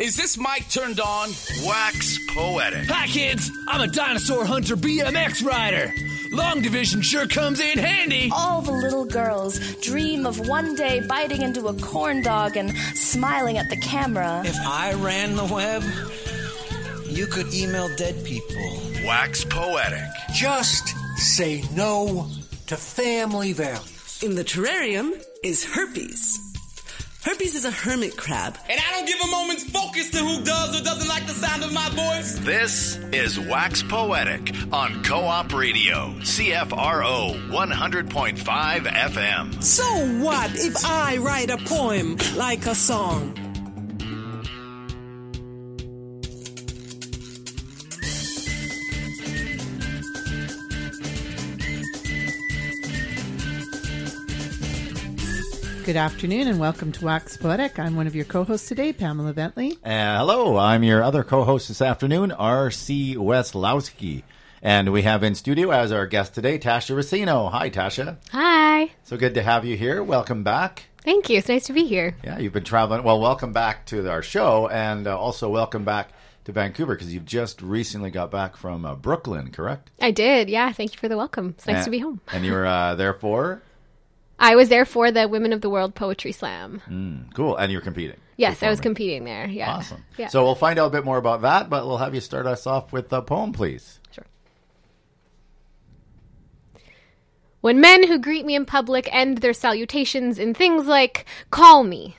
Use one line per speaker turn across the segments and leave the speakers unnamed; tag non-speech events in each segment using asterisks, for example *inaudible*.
Is this mic turned on?
Wax poetic.
Hi, kids. I'm a dinosaur hunter BMX rider. Long division sure comes in handy.
All the little girls dream of one day biting into a corn dog and smiling at the camera.
If I ran the web, you could email dead people.
Wax poetic.
Just say no to family values.
In the terrarium is herpes. Herpes is a hermit crab.
And I don't give a moment's focus to who does or doesn't like the sound of my voice.
This is Wax Poetic on Co op Radio, CFRO 100.5 FM.
So what if I write a poem like a song?
Good afternoon and welcome to Wax Poetic. I'm one of your co-hosts today, Pamela Bentley.
Uh, hello, I'm your other co-host this afternoon, R.C. Weslowski. And we have in studio as our guest today, Tasha Racino. Hi, Tasha.
Hi.
So good to have you here. Welcome back.
Thank you. It's nice to be here.
Yeah, you've been traveling. Well, welcome back to our show, and uh, also welcome back to Vancouver because you've just recently got back from uh, Brooklyn, correct?
I did. Yeah. Thank you for the welcome. It's nice
And-
to be home.
And you were uh, there for?
I was there for the Women of the World Poetry Slam.
Mm, cool. And you're competing.
Yes, I was competing there. Yeah.
Awesome.
Yeah.
So we'll find out a bit more about that, but we'll have you start us off with a poem, please.
Sure. When men who greet me in public end their salutations in things like, call me,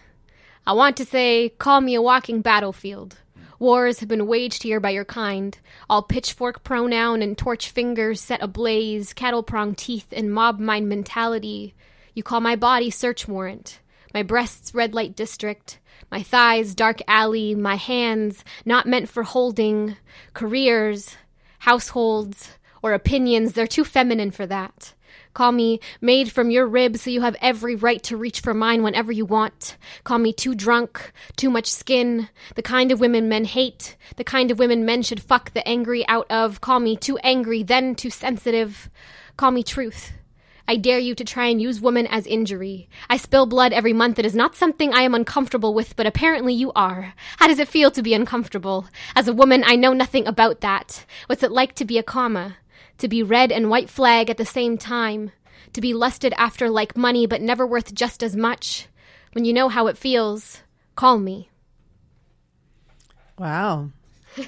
I want to say, call me a walking battlefield. Wars have been waged here by your kind. All pitchfork pronoun and torch fingers set ablaze, cattle prong teeth and mob mind mentality. You call my body search warrant, my breasts red light district, my thighs dark alley, my hands not meant for holding, careers, households, or opinions, they're too feminine for that. Call me made from your ribs so you have every right to reach for mine whenever you want. Call me too drunk, too much skin, the kind of women men hate, the kind of women men should fuck the angry out of. Call me too angry, then too sensitive. Call me truth. I dare you to try and use woman as injury. I spill blood every month. It is not something I am uncomfortable with, but apparently you are. How does it feel to be uncomfortable? As a woman, I know nothing about that. What's it like to be a comma? To be red and white flag at the same time? To be lusted after like money, but never worth just as much? When you know how it feels, call me.
Wow. *laughs*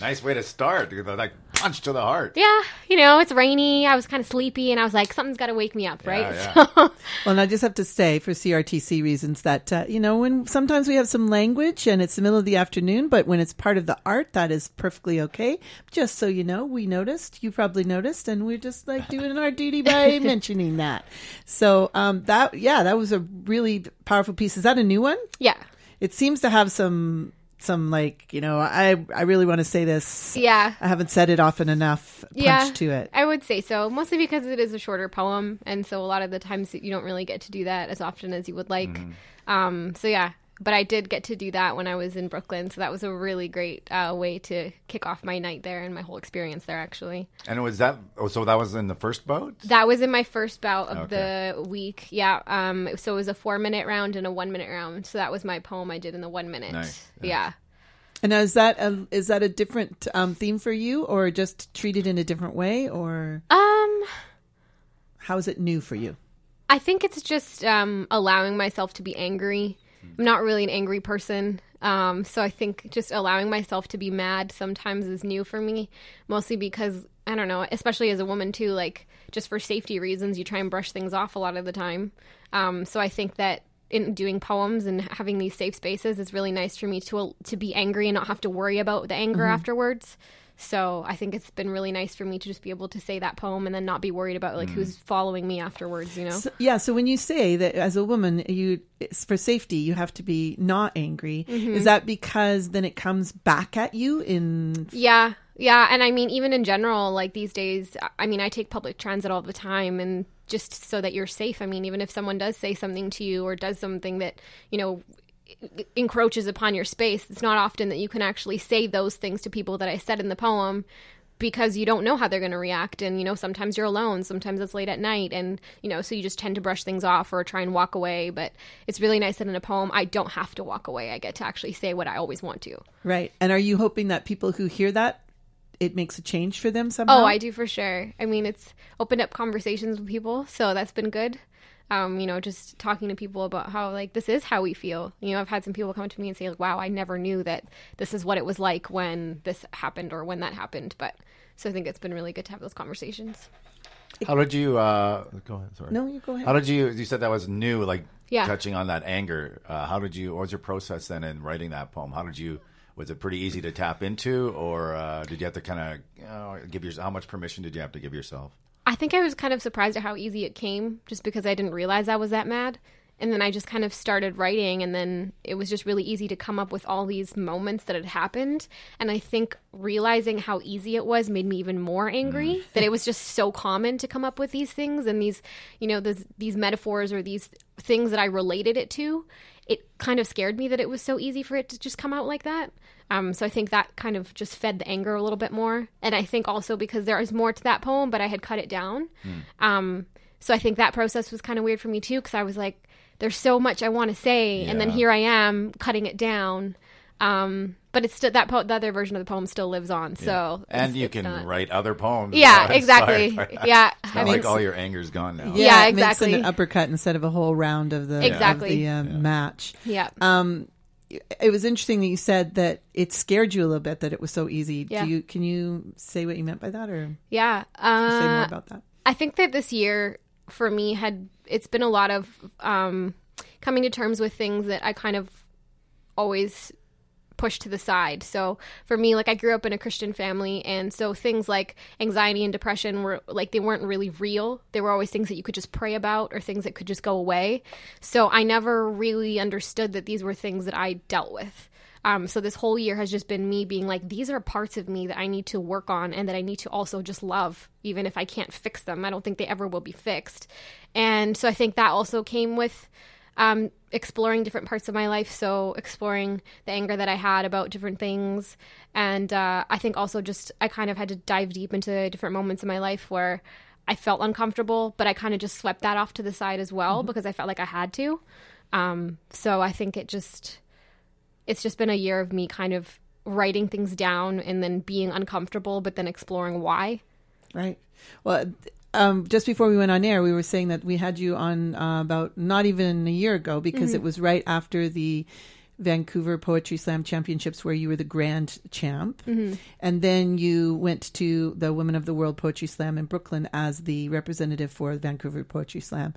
Nice way to start. Like punch to the heart.
Yeah, you know, it's rainy. I was kind of sleepy, and I was like, something's got to wake me up, right?
Yeah, *laughs*
So,
Well, and I just have to say for CRTC reasons that, uh, you know, when sometimes we have some language and it's the middle of the afternoon, but when it's part of the art, that is perfectly okay. Just so you know, we noticed, you probably noticed, and we're just like doing our duty by *laughs* mentioning that. So, um, that, yeah, that was a really powerful piece. Is that a new one?
yeah.
It seems to have some, some like, you know, I, I really want to say this.
Yeah.
I haven't said it often enough. Punch
yeah,
to it.
I would say so, mostly because it is a shorter poem, and so a lot of the times you don't really get to do that as often as you would like. Um, so yeah, but I did get to do that when I was in Brooklyn, so that was a really great uh, way to kick off my night there and my whole experience there. Actually,
And was that, oh, so that was in the first boat?
that was in my first bout of
Okay.
the week. Yeah, um, so it was a four minute round and a one minute round. So that was my poem I did in the one minute.
Nice,
Yeah.
And is that a, is that a different um, theme for you, or just treated in a different way, or
Um.
how is it new for you?
I think it's just um, allowing myself to be angry. I'm not really an angry person. Um, so I think just allowing myself to be mad sometimes is new for me, mostly because, I don't know, especially as a woman too, like just for safety reasons, you try and brush things off a lot of the time. Um, so I think that in doing poems and having these safe spaces, is really nice for me to to be angry and not have to worry about the anger
Mhm.
afterwards. So I think it's been really nice for me to just be able to say that poem and then not be worried about like who's following me afterwards, you know?
So, yeah. So when you say that as a woman, you it's for safety, you have to be not angry.
Mhm.
Is that because then it comes back at you in?
Yeah, yeah, and I mean, even in general, like these days, I mean, I take public transit all the time, and just so that you're safe. I mean, even if someone does say something to you or does something that you know encroaches upon your space, it's not often that you can actually say those things to people that I said in the poem because you don't know how they're going to react. And you know sometimes you're alone sometimes it's late at night and you know so you just tend to brush things off or try and walk away. But it's really nice that in a poem i don't have to walk away. I get to actually say what i always want to.
Right. And are you hoping that people who hear that it makes a change for them somehow?
oh i do for sure. I mean it's opened up conversations with people so that's been good um, you know, just talking to people about how like this is how we feel. You know, I've had some people come to me and say, like, "Wow, I never knew that this is what it was like when this happened or when that happened." But so I think it's been really good to have those conversations.
How did you? Uh, go ahead. Sorry.
No, you go ahead.
How did you? You said that was new, like
Yeah.
touching on that anger. Uh, how did you? What was your process then in writing that poem? How did you? Was it pretty easy to tap into, or uh, did you have to kind of you know, give yourself? How much permission did you have to give yourself?
I think I was kind of surprised at how easy it came just because I didn't realize I was that mad. And then I just kind of started writing, and then it was just really easy to come up with all these moments that had happened. And I think realizing how easy it was made me even more angry mm. that it was just so common to come up with these things and these, you know, these, these metaphors or these things that I related it to. It kind of scared me that it was so easy for it to just come out like that. Um, so I think that kind of just fed the anger a little bit more. And I think also because there is more to that poem, but I had cut it down. Um, so I think that process was kind of weird for me too, because I was like, there's so much I want to say, and then here I am cutting it down. Um, but it's still that po- the other version of the poem still lives on. So
and
it's-
you
it's
can
not-
write other poems.
Yeah,
that are inspired
exactly. *laughs* Yeah,
it's
I
not
mean,
like all your anger's gone now.
Yeah,
it makes
exactly.
an uppercut instead of a whole round of the
Exactly.
of the um, match.
Yeah.
Um, it was interesting that you said that it scared you a little bit that it was so easy.
Yeah.
Do you can you say what you meant by that, or
Yeah.
say more
Uh,
about that?
I think that this year for me had it's been a lot of um, coming to terms with things that I kind of always pushed to the side. So for me, like I grew up in a Christian family, and so things like anxiety and depression were like they weren't really real. They were always things that you could just pray about or things that could just go away. So I never really understood that these were things that I dealt with. Um, so this whole year has just been me being like, these are parts of me that I need to work on and that I need to also just love, even if I can't fix them. I don't think they ever will be fixed. And so I think that also came with um, exploring different parts of my life. So exploring the anger that I had about different things. And uh, I think also just I kind of had to dive deep into different moments in my life where I felt uncomfortable, but I kind of just swept that off to the side as well because I felt like I had to. Um, so I think it just it's just been a year of me kind of writing things down and then being uncomfortable, but then exploring why.
Right. Well, um, just before we went on air, we were saying that we had you on uh, about not even a year ago because
Mm-hmm.
it was right after the Vancouver Poetry Slam Championships where you were the grand champ.
Mm-hmm.
And then you went to the Women of the World Poetry Slam in Brooklyn as the representative for Vancouver Poetry Slam.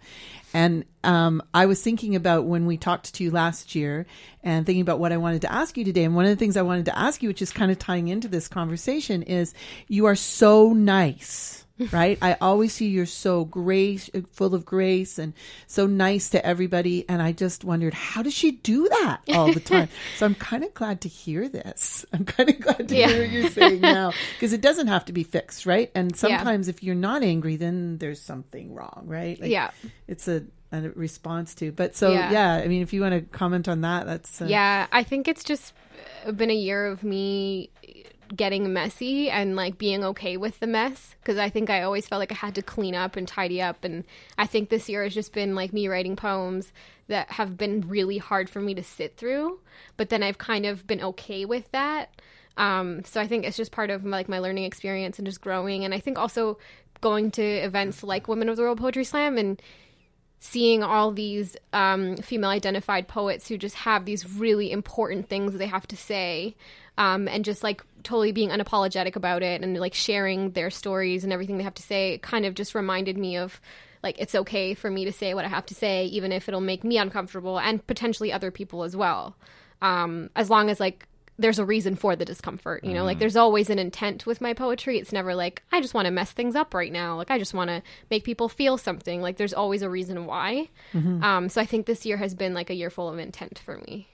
And um, I was thinking about when we talked to you last year and thinking about what I wanted to ask you today. And one of the things I wanted to ask you, which is kind of tying into this conversation, is you are so nice. *laughs* right? I always see you're so grace, full of grace, and so nice to everybody. And I just wondered, how does she do that all the time? *laughs* so I'm kind of glad to hear this. *laughs* I'm kind of glad to
Yeah.
hear what you're saying now because it doesn't have to be fixed, right? And
Yeah.
sometimes if you're not angry, then there's something wrong, right? Like,
Yeah.
it's a, a response to. But so
Yeah.
yeah. I mean, if you want to comment on that, that's uh,
Yeah, I think it's just been a year of me getting messy and like being okay with the mess because I think I always felt like I had to clean up and tidy up and I think this year has just been like me writing poems that have been really hard for me to sit through but then I've kind of been okay with that. Um, so I think it's just part of like my learning experience and just growing and I think also going to events like Women of the World Poetry Slam and seeing all these um, female identified poets who just have these really important things they have to say um, and just like totally being unapologetic about it and like sharing their stories and everything they have to say kind of just reminded me of like it's okay for me to say what i have to say even if it'll make me uncomfortable and potentially other people as well. Um, as long as like there's a reason for the discomfort you know? Like there's always an intent with my poetry. It's never like i just want to mess things up right now. Like i just want to make people feel something. Like there's always a reason why. Um, so i think this year has been like a year full of intent for me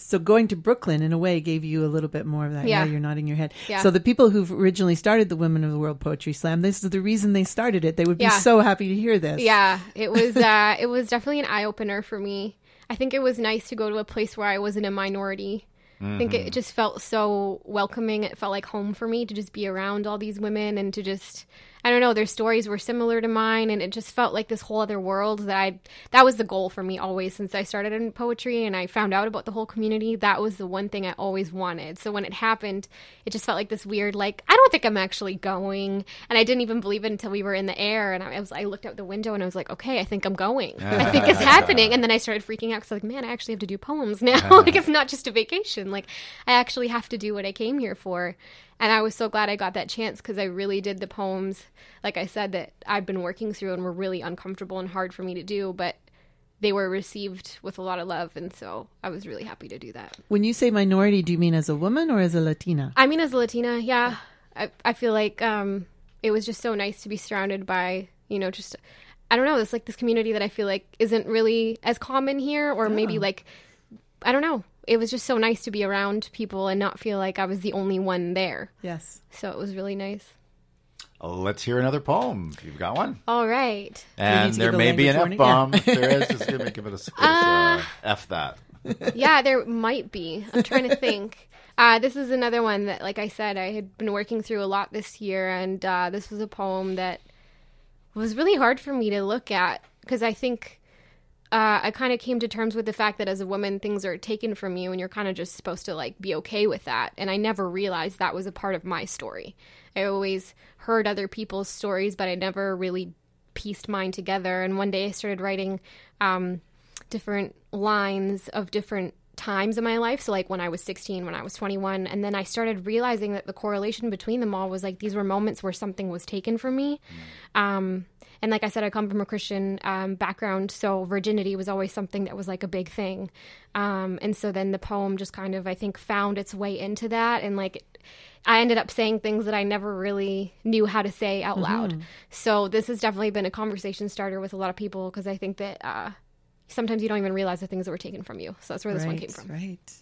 So going to Brooklyn in a way gave you a little bit more of that.
Yeah.
Yeah, you're nodding your head.
Yeah.
So the people who've originally started the Women of the World Poetry Slam, this is the reason they started it. They would be
Yeah.
so happy to hear this.
Yeah, *laughs* it was uh, it was definitely an eye opener for me. I think it was nice to go to a place where I wasn't a minority I think
Mm-hmm.
it just felt so welcoming. It felt like home for me to just be around all these women and to just I don't know, their stories were similar to mine and it just felt like this whole other world that I that was the goal for me always since I started in poetry and I found out about the whole community. That was the one thing I always wanted. So when it happened, it just felt like this weird like I don't think I'm actually going and I didn't even believe it until we were in the air and I was I looked out the window and I was like, "Okay, I think I'm going. *laughs* I think it's happening." And then I started freaking out cuz like, "Man, I actually have to do poems *laughs* now. *laughs* like it's not just a vacation. Like I actually have to do what I came here for." And I was so glad I got that chance because I really did the poems, like I said, that I've been working through and were really uncomfortable and hard for me to do, but they were received with a lot of love. And so I was really happy to do that.
When you say minority, do you mean as a woman or as a Latina?
I mean, as a Latina, yeah, I, I feel like um, it was just so nice to be surrounded by, you know, just, I don't know, it's like this community that I feel like isn't really as common here, or maybe like, I don't know. It was just so nice to be around people and not feel like I was the only one there.
Yes.
So it was really nice.
Let's hear another poem. If you've got one.
All right.
And there
get
may be an F bomb.
warning. Yeah.
there is. Just give, me, give it a space. *laughs* Uh, F that. *laughs*
yeah, there might be. I'm trying to think. *laughs* Uh, this is another one that, like I said, I had been working through a lot this year, and uh, this was a poem that was really hard for me to look at because I think uh, I kind of came to terms with the fact that as a woman, things are taken from you, and you're kind of just supposed to like be okay with that. And I never realized that was a part of my story. I always heard other people's stories, but I never really pieced mine together. And one day I started writing um, different lines of different times in my life. So, like when I was 16, when I was 21. And then I started realizing that the correlation between them all was like these were moments where something was taken from me. Um, and like I said, I come from a Christian um, background, so virginity was always something that was like a big thing. Um, and so then the poem just kind of, I think, found its way into that. And like, I ended up saying things that I never really knew how to say out loud. So this has definitely been a conversation starter with a lot of people because I think that uh, sometimes you don't even realize the things that were taken from you. So that's where this one came from.
Right.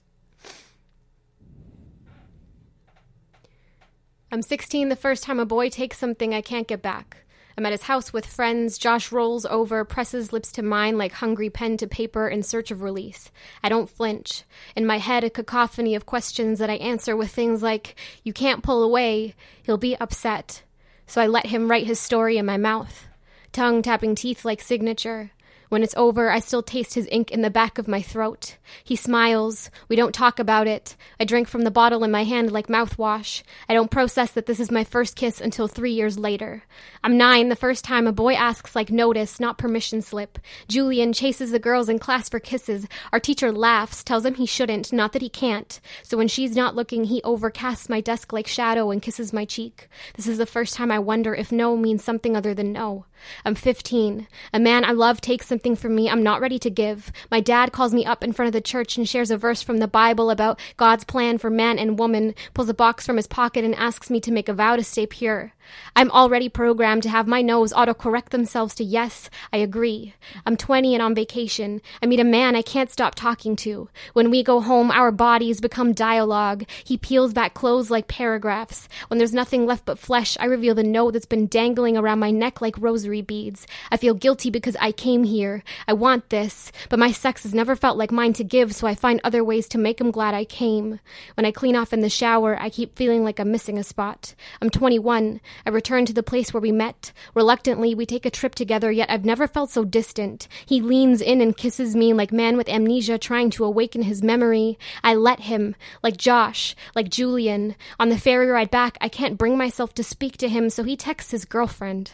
I'm 16 the first time a boy takes something I can't get back. I'm at his house with friends. Josh rolls over, presses lips to mine like hungry pen to paper in search of release. I don't flinch. In my head, a cacophony of questions that I answer with things like, You can't pull away. He'll be upset. So I let him write his story in my mouth, tongue tapping teeth like signature. When it's over, I still taste his ink in the back of my throat. He smiles. We don't talk about it. I drink from the bottle in my hand like mouthwash. I don't process that this is my first kiss until three years later. I'm nine the first time a boy asks like notice, not permission slip. Julian chases the girls in class for kisses. Our teacher laughs, tells him he shouldn't, not that he can't. So when she's not looking, he overcasts my desk like shadow and kisses my cheek. This is the first time I wonder if no means something other than no. I'm 15. A man I love takes something from me I'm not ready to give. My dad calls me up in front of the church and shares a verse from the Bible about God's plan for man and woman, pulls a box from his pocket and asks me to make a vow to stay pure. I'm already programmed to have my nose autocorrect themselves to yes, I agree. I'm 20 and on vacation. I meet a man I can't stop talking to. When we go home, our bodies become dialogue. He peels back clothes like paragraphs. When there's nothing left but flesh, I reveal the note that's been dangling around my neck like rosary beads. I feel guilty because I came here. I want this, but my sex has never felt like mine to give, so I find other ways to make him glad I came. When I clean off in the shower, I keep feeling like I'm missing a spot. I'm 21. I return to the place where we met. Reluctantly, we take a trip together, yet I've never felt so distant. He leans in and kisses me like man with amnesia trying to awaken his memory. I let him, like Josh, like Julian. On the ferry ride back, I can't bring myself to speak to him, so he texts his girlfriend.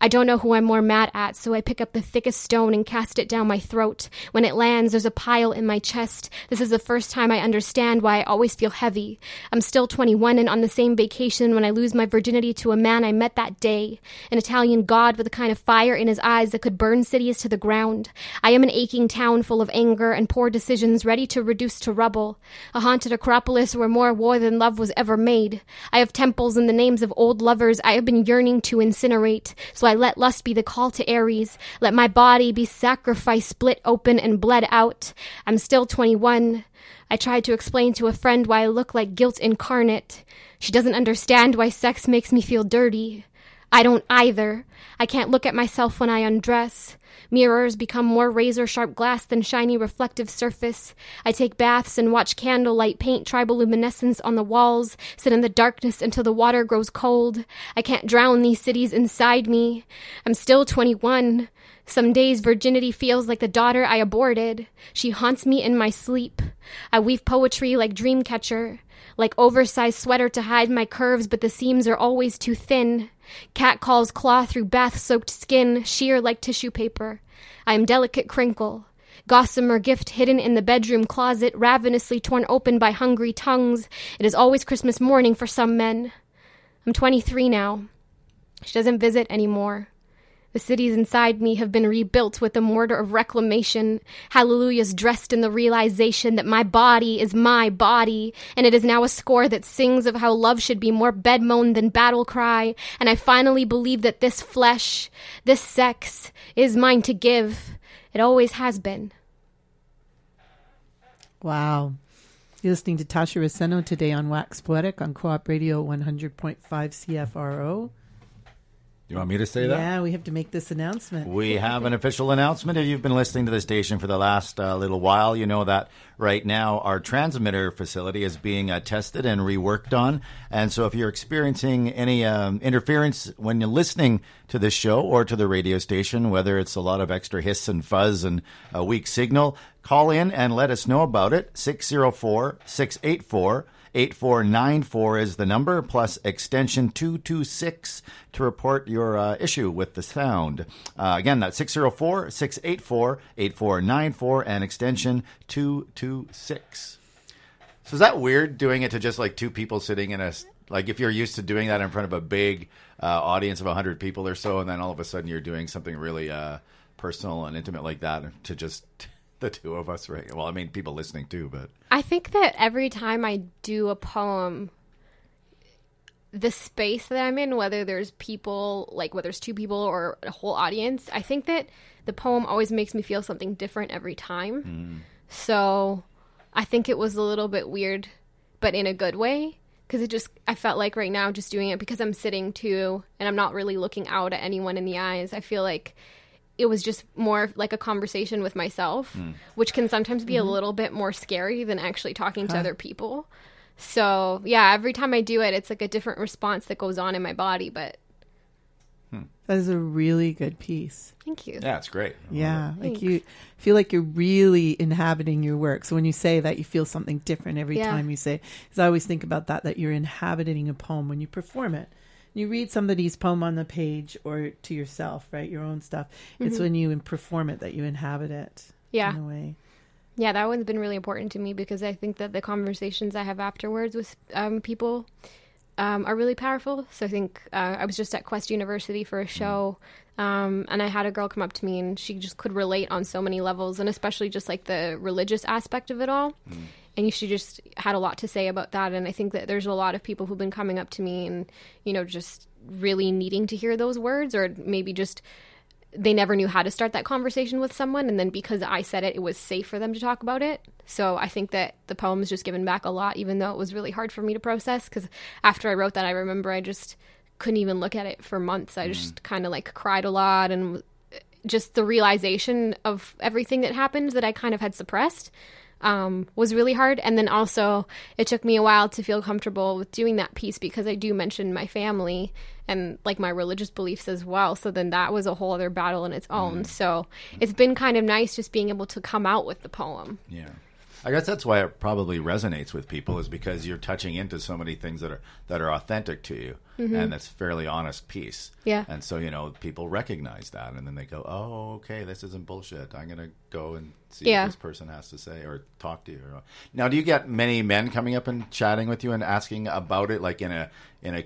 I don't know who I'm more mad at, so I pick up the thickest stone and cast it down my throat. When it lands, there's a pile in my chest. This is the first time I understand why I always feel heavy. I'm still 21 and on the same vacation when I lose my virginity to a man I met that day. An Italian god with a kind of fire in his eyes that could burn cities to the ground. I am an aching town full of anger and poor decisions ready to reduce to rubble. A haunted acropolis where more war than love was ever made. I have temples in the names of old lovers I have been yearning to incinerate. So I let lust be the call to Ares. Let my body be sacrificed, split open, and bled out. I'm still 21. I tried to explain to a friend why I look like guilt incarnate. She doesn't understand why sex makes me feel dirty. I don't either. I can't look at myself when I undress. Mirrors become more razor sharp glass than shiny reflective surface. I take baths and watch candlelight paint tribal luminescence on the walls, sit in the darkness until the water grows cold. I can't drown these cities inside me. I'm still 21. Some days virginity feels like the daughter I aborted. She haunts me in my sleep. I weave poetry like Dreamcatcher, like oversized sweater to hide my curves, but the seams are always too thin. Cat calls claw through bath soaked skin, sheer like tissue paper. I am delicate crinkle. Gossamer gift hidden in the bedroom closet, ravenously torn open by hungry tongues. It is always Christmas morning for some men. I'm 23 now. She doesn't visit anymore. The cities inside me have been rebuilt with the mortar of reclamation. Hallelujahs dressed in the realization that my body is my body, and it is now a score that sings of how love should be more bed moan than battle cry. And I finally believe that this flesh, this sex, is mine to give. It always has been.
Wow. You're listening to Tasha Roseno today on Wax Poetic on Co op Radio 100.5 CFRO.
You want me to say that?
Yeah, we have to make this announcement.
We have an official announcement. If you've been listening to the station for the last uh, little while, you know that right now our transmitter facility is being uh, tested and reworked on. And so if you're experiencing any um, interference when you're listening to this show or to the radio station, whether it's a lot of extra hiss and fuzz and a weak signal, call in and let us know about it. 604 684 8494 is the number, plus extension 226 to report your uh, issue with the sound. Uh, again, that's 604 684 8494 and extension 226. So is that weird doing it to just like two people sitting in a. Like if you're used to doing that in front of a big uh, audience of 100 people or so, and then all of a sudden you're doing something really uh, personal and intimate like that to just *laughs* the two of us, right? Well, I mean, people listening too, but
I think that every time I do a poem, the space that I'm in, whether there's people, like whether it's two people or a whole audience, I think that the poem always makes me feel something different every time.
Mm.
So I think it was a little bit weird, but in a good way. Because it just, I felt like right now, just doing it because I'm sitting too and I'm not really looking out at anyone in the eyes. I feel like it was just more like a conversation with myself,
Hmm.
which can sometimes be
Mhm.
a little bit more scary than actually talking to other people. So, yeah, every time I do it, it's like a different response that goes on in my body. But
That is a really good piece.
thank you.
yeah, it's great.
Yeah, like
Thanks.
you feel like you're really inhabiting your work. So when you say that, you feel something different every
Yeah.
time you say. Because I always think about that that you're inhabiting a poem when you perform it. You read somebody's poem on the page or to yourself, right? Your own stuff. It's
Mhm.
when you perform it that you inhabit it.
Yeah.
in a way.
Yeah, that one's been really important to me because I think that the conversations I have afterwards with um, people um, are really powerful. So I think uh, I was just at Quest University for a show, um, and I had a girl come up to me and she just could relate on so many levels, and especially just like the religious aspect of it all. And she just had a lot to say about that. And I think that there's a lot of people who've been coming up to me and, you know, just really needing to hear those words or maybe just they never knew how to start that conversation with someone. And then because i said it it was safe for them to talk about it. So i think that the poem has just given back a lot even though it was really hard for me to process. Because after i wrote that i remember i just couldn't even look at it for months. I just mm. kind of like cried a lot and just the realization of everything that happened that i kind of had suppressed um, was really hard. And then also, it took me a while to feel comfortable with doing that piece because I do mention my family and like my religious beliefs as well. So then that was a whole other battle in its own. So it's been kind of nice just being able to come out with the poem.
Yeah. I guess that's why it probably resonates with people is because you're touching into so many things that are that are authentic to you
Mhm.
and that's fairly honest piece.
Yeah.
And so, you know, people recognize that and then they go, "Oh, okay, this isn't bullshit. I'm going to go and see
Yeah.
what this person has to say or talk to you." Now, do you get many men coming up and chatting with you and asking about it like in a in a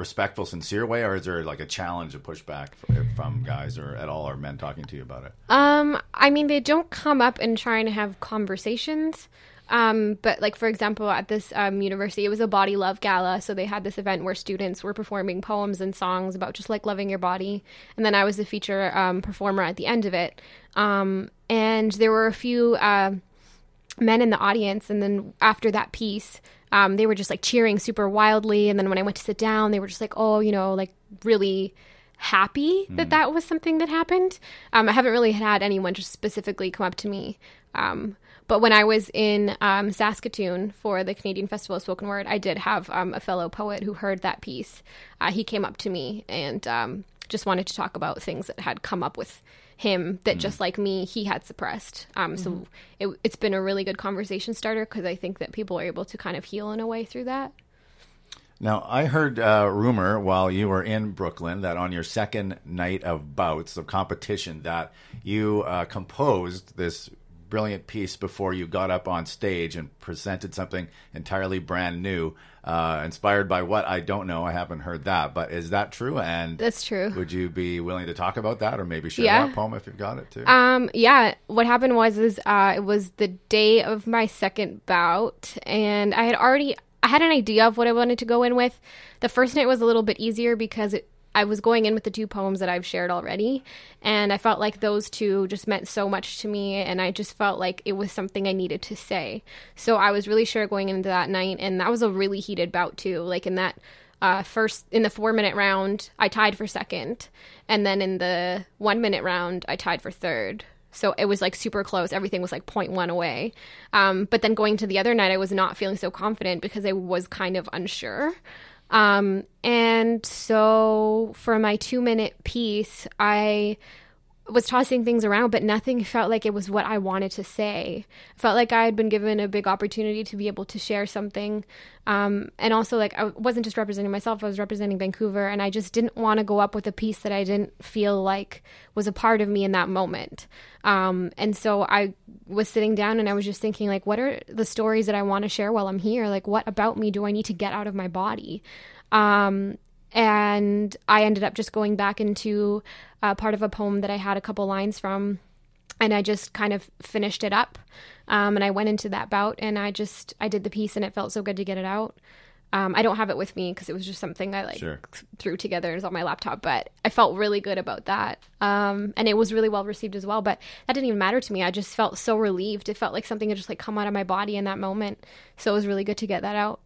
respectful, sincere way or is there like a challenge, a pushback from guys or at all or men talking to you about it?
Um, I mean, they don't come up and try and have conversations. Um, but like for example, at this um, university, it was a body love gala, so they had this event where students were performing poems and songs about just like loving your body, and then I was the feature um, performer at the end of it. Um, and there were a few uh, men in the audience, and then after that piece, um, they were just like cheering super wildly. And then when I went to sit down, they were just like, oh, you know, like really happy that that was something that happened. Um, I haven't really had anyone just specifically come up to me. Um, but when I was in um, Saskatoon for the Canadian Festival of Spoken Word, I did have um, a fellow poet who heard that piece. Uh, he came up to me and um, just wanted to talk about things that had come up with him that just like me he had suppressed. Um, so it, it's been a really good conversation starter because i think that people are able to kind of heal in a way through that.
Now, I heard uh, rumor while you were in Brooklyn that on your second night of bouts of competition that you uh, composed this brilliant piece before you got up on stage and presented something entirely brand new, uh, inspired by what I don't know. I haven't heard that, but is that true? And
That's true.
Would you be willing to talk about that, or maybe share
Yeah.
that poem if you've got it too?
Um, yeah, what happened was is uh, it was the day of my second bout, and I had already I had an idea of what I wanted to go in with. The first night was a little bit easier because it, I was going in with the two poems that I've shared already, and I felt like those two just meant so much to me, and I just felt like it was something I needed to say. So I was really sure going into that night, and that was a really heated bout too. Like in that uh, first in the four minute round, I tied for second, and then in the one minute round, I tied for third. So it was like super close. Everything was like 0.1 away. Um, but then going to the other night, I was not feeling so confident because I was kind of unsure. Um, and so for my two minute piece, I was tossing things around, but nothing felt like it was what I wanted to say. Felt like I had been given a big opportunity to be able to share something. Um, and also, like, I wasn't just representing myself, I was representing Vancouver. And I just didn't want to go up with a piece that I didn't feel like was a part of me in that moment. Um, and so I was sitting down and I was just thinking, like, what are the stories that I want to share while I'm here? Like, what about me do I need to get out of my body? Um, and I ended up just going back into uh, part of a poem that I had a couple lines from, and I just kind of finished it up. Um, and I went into that bout, and I just I did the piece, and it felt so good to get it out. Um, I don't have it with me because it was just something I like
Sure.
threw together and was on my laptop, but I felt really good about that. Um, and it was really well received as well. But that didn't even matter to me. I just felt so relieved. It felt like something had just like come out of my body in that moment. So it was really good to get that out.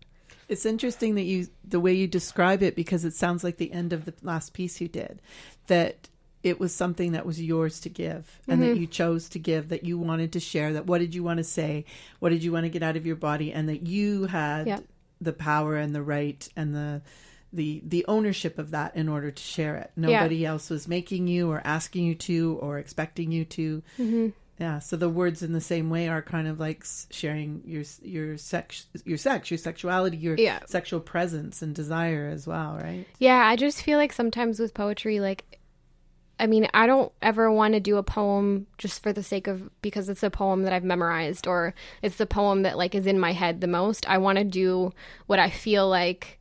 It's interesting that you the way you describe it because it sounds like the end of the last piece you did that it was something that was yours to give and
Mm-hmm.
that you chose to give that you wanted to share that what did you want to say what did you want to get out of your body and that you had
Yeah.
the power and the right and the the the ownership of that in order to share it nobody else was making you or asking you to or expecting you to
Mm-hmm.
Yeah so the words in the same way are kind of like sharing your your sex your sex your sexuality your
Yeah.
sexual presence and desire as well right
Yeah, I just feel like sometimes with poetry, like, I mean, I don't ever want to do a poem just for the sake of because it's a poem that I've memorized or it's the poem that like is in my head the most. I want to do what I feel like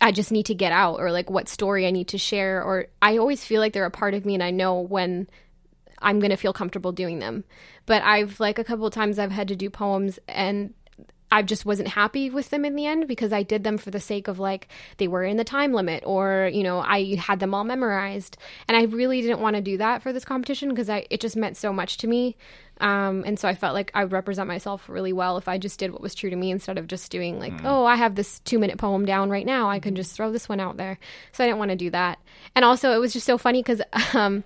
I just need to get out or like what story I need to share or I always feel like they're a part of me and I know when I'm going to feel comfortable doing them. But I've like a couple of times I've had to do poems and I just wasn't happy with them in the end because I did them for the sake of like they were in the time limit or you know I had them all memorized. And I really didn't want to do that for this competition because I it just meant so much to me. Um, and so I felt like I would represent myself really well if I just did what was true to me instead of just doing like oh I have this two minute poem down right now. I can just throw this one out there. So I didn't want to do that. And also it was just so funny because *laughs* um,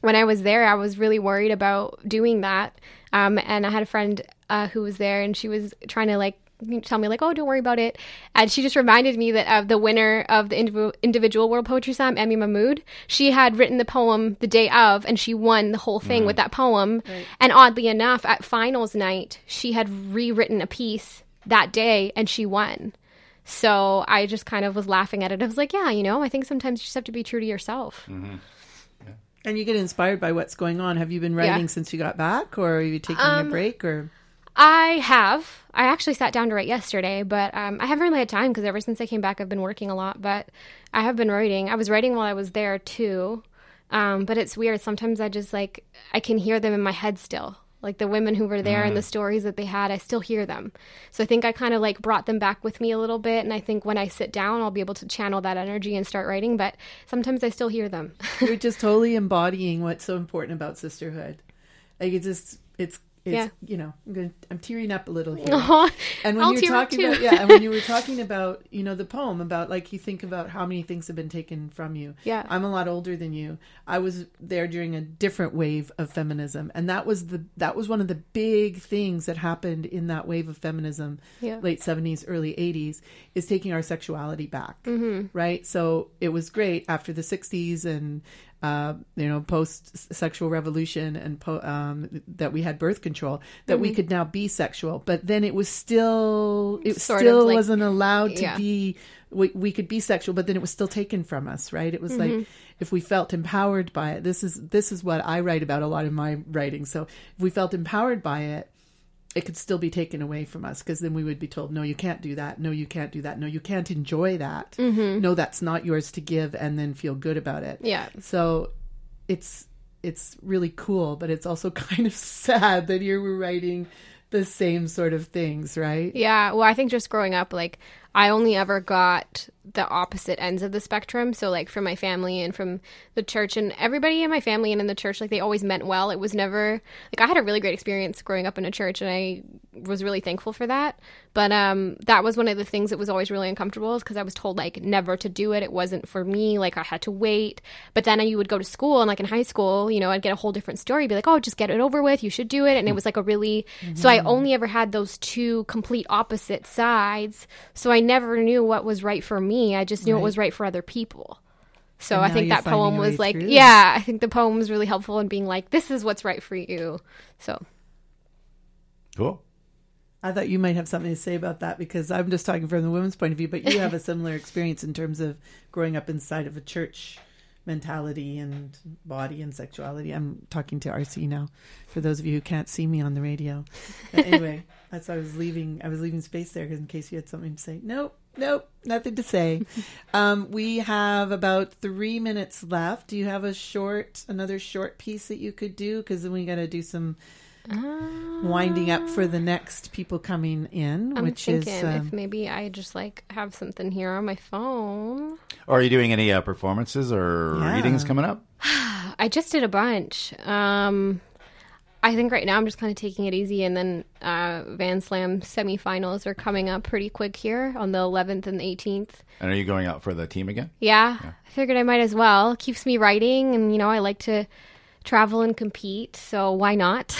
when I was there, I was really worried about doing that. Um, and I had a friend uh, who was there, and she was trying to like tell me like, "Oh, don't worry about it." And she just reminded me that of the winner of the indiv- individual World Poetry Slam, Emi Mahmoud. She had written the poem the day of, and she won the whole thing with that poem. And oddly enough, at finals night, she had rewritten a piece that day, and she won. So I just kind of was laughing at it. I was like, "Yeah, you know, I think sometimes you just have to be true to yourself."
And you get inspired by what's going on have you been writing
Yeah.
since you got back or are you taking a break or
I have. I actually sat down to write yesterday, but um, I haven't really had time because ever since I came back, I've been working a lot. But I have been writing. I was writing while I was there too. Um, but it's weird. Sometimes I just like I can hear them in my head still. Like the women who were there and the mm. stories that they had, I still hear them. So I think I kind of like brought them back with me a little bit. And I think when I sit down, I'll be able to channel that energy and start writing. But sometimes I still hear them. *laughs*
you're just totally embodying what's so important about sisterhood like it's just it's It's,
Yeah.
you know, I'm going. I'm tearing up a little *laughs* here.
Aw,
and when
I'll
you're talking about, yeah, and when you were *laughs* talking about, you know, the poem about like you think about how many things have been taken from you.
Yeah.
I'm a lot older than you. I was there during a different wave of feminism, and that was the that was one of the big things that happened in that wave of feminism,
Yeah.
late 70s, early 80s, is taking our sexuality back.
Mhm.
Right. So it was great after the 60s and uh, you know post sexual revolution and po- um, that we had birth control that we
Mhm.
could now be sexual, but then it was still it
Sort
still
like-
wasn't allowed to
yeah.
be. We, we could be sexual, but then it was still taken from us, right? It was
Mhm.
like if we felt empowered by it. This is this is what I write about a lot in my writing. So if we felt empowered by it, it could still be taken away from us because then we would be told, no, you can't do that. No, you can't do that. No, you can't enjoy that.
Mhm.
No, that's not yours to give and then feel good about it.
Yeah.
So it's it's really cool, but it's also *laughs* kind of sad that here we're writing the same sort of things, right?
Yeah, well, I think just growing up, like, I only ever got the opposite ends of the spectrum. So, like, from my family and from the church, and everybody in my family and in the church, like, they always meant well. It was never, like, I had a really great experience growing up in a church, and I was really thankful for that. But um, that was one of the things that was always really uncomfortable, is because I was told, like, never to do it. It wasn't for me. Like, I had to wait. But then you would go to school, and, like, in high school, you know, I'd get a whole different story, be like, oh, just get it over with. You should do it. And it was like a really, so I
Mm-hmm.
only ever had those two complete opposite sides. So I never knew what was right for me. I just knew
Right.
what was right for other people. So I think that poem was like,
through.
yeah, I think the poem was really helpful in being like, this is what's right for you. So
Cool.
I thought you might have something to say about that because I'm just talking from the women's point of view, but you have a *laughs* similar experience in terms of growing up inside of a church mentality and body and sexuality. I'm talking to RC now, for those of you who can't see me on the radio. But anyway, *laughs* that's why I was leaving. I was leaving space there in case you had something to say. Nope, nope, nothing to say. *laughs* um, we have about three minutes left. Do you have a short, another short piece that you could do? Because then we got to do some winding up for the next people coming in,
I'm
which
thinking
is um,
if maybe I just like have something here on my phone.
Are you doing any uh, performances or
Yeah.
readings coming up? *sighs*
I just did a bunch. Um, I think right now I'm just kind of taking it easy, and then uh, Van Slam semifinals are coming up pretty quick here on the 11th and the 18th.
And are you going out for the team again?
Yeah, I figured I might as well. Keeps me writing, and you know I like to travel and compete, so why not?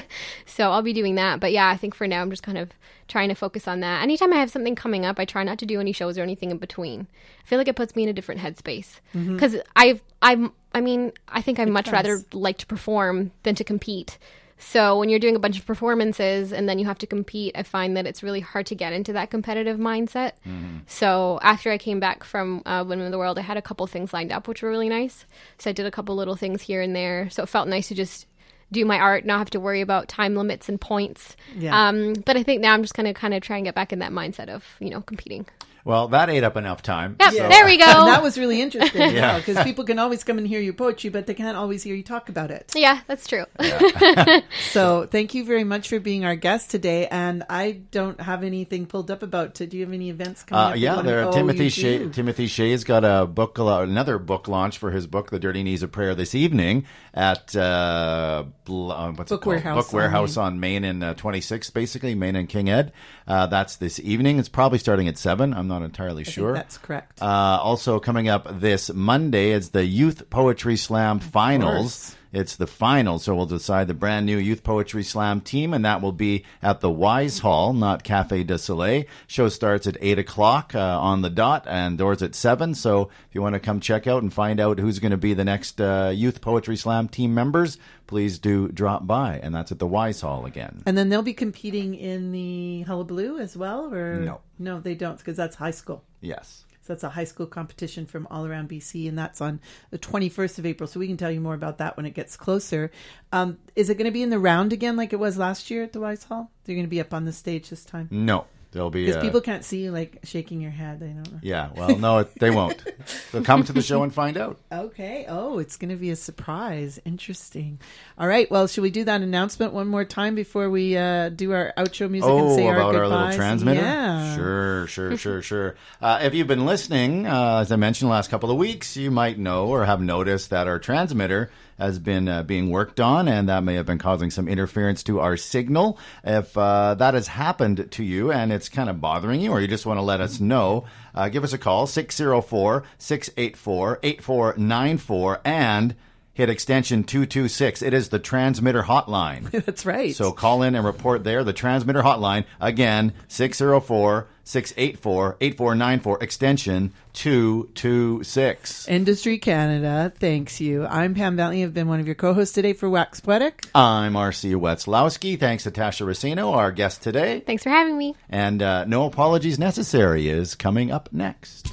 *laughs* so I'll be doing that. But yeah, I think for now I'm just kind of trying to focus on that. Anytime I have something coming up, I try not to do any shows or anything in between. I feel like it puts me in a different headspace
mm-hmm.
because I've I'm I mean I think I much
does.
rather like to perform than to compete. So when you're doing a bunch of performances and then you have to compete, I find that it's really hard to get into that competitive mindset. So after I came back from uh, Women of the World, I had a couple things lined up, which were really nice. So I did a couple little things here and there. So it felt nice to just do my art, not have to worry about time limits and points.
Yeah.
Um, but I think now I'm just gonna kind of try and get back in that mindset of you know competing.
Well, that ate up enough time.
Yep,
so-
there we go.
And that was really interesting. *laughs*
Yeah.
because people can always come and hear your poetry, but they can't always hear you talk about it.
Yeah, that's true. Yeah. *laughs*
so thank you very much for being our guest today. And I don't have anything pulled up about. To, do you have any events coming
Uh,
up?
yeah,
wanna-
there.
Oh,
Timothy
you
Shay,
do.
Timothy Shay's got a book, another book launch for his book, The Dirty Knees of Prayer, this evening at uh, uh, what's
Book
it called?
Warehouse
Book
on
Warehouse
Main.
on Main and uh, 26, basically Main and King Ed. Uh, that's this evening. It's probably starting at seven. I'm not entirely
think
sure.
that's correct.
Uh, also coming up this Monday, it's the Youth Poetry Slam Finals. It's the final, so we'll decide the brand new Youth Poetry Slam team, and that will be at the Wise Hall, not Cafe Deux Soleils. Show starts at 8 o'clock uh, on the dot, and doors at 7. So if you want to come check out and find out who's going to be the next uh, Youth Poetry Slam team members, please do drop by, and that's at the Wise Hall again.
And then they'll be competing in the Hullabaloo as well, or
No.
no, they don't, because that's high school.
Yes.
So that's a high school competition from all around BC, and that's on the 21st of April. So we can tell you more about that when it gets closer. Um, is it going to be in the round again, like it was last year at the Wise Hall? They're going to be up on the stage this time.
No, there'll be.
Because people can't see you like shaking your head. They don't know.
Yeah, well, no, they won't. *laughs* So come to the show and find out.
Okay. Oh, it's going to be a surprise. Interesting. All right. Well, should we do that announcement one more time before we uh, do our outro music and
Oh,
say
about
our goodbyes?
our little transmitter?
Yeah.
Sure, sure, *laughs* sure, sure. Uh, if you've been listening, uh, as I mentioned the last couple of weeks, you might know or have noticed that our transmitter has been uh, being worked on, and that may have been causing some interference to our signal. If uh, that has happened to you and it's kind of bothering you, or you just want to let us know, uh, give us a call 604 684 8494 and hit extension 226. It is the transmitter hotline. *laughs*
That's right.
So call in and report there. The transmitter hotline, again, 604 684 8494, extension 226.
Industry Canada thanks you. I'm Pam Bentley. I've been one of your co-hosts today for Wax Poetic.
I'm R.C. Weslowski. Thanks to Tasha Racino, our guest today.
Thanks for having me.
And uh, No Apologies Necessary is coming up next.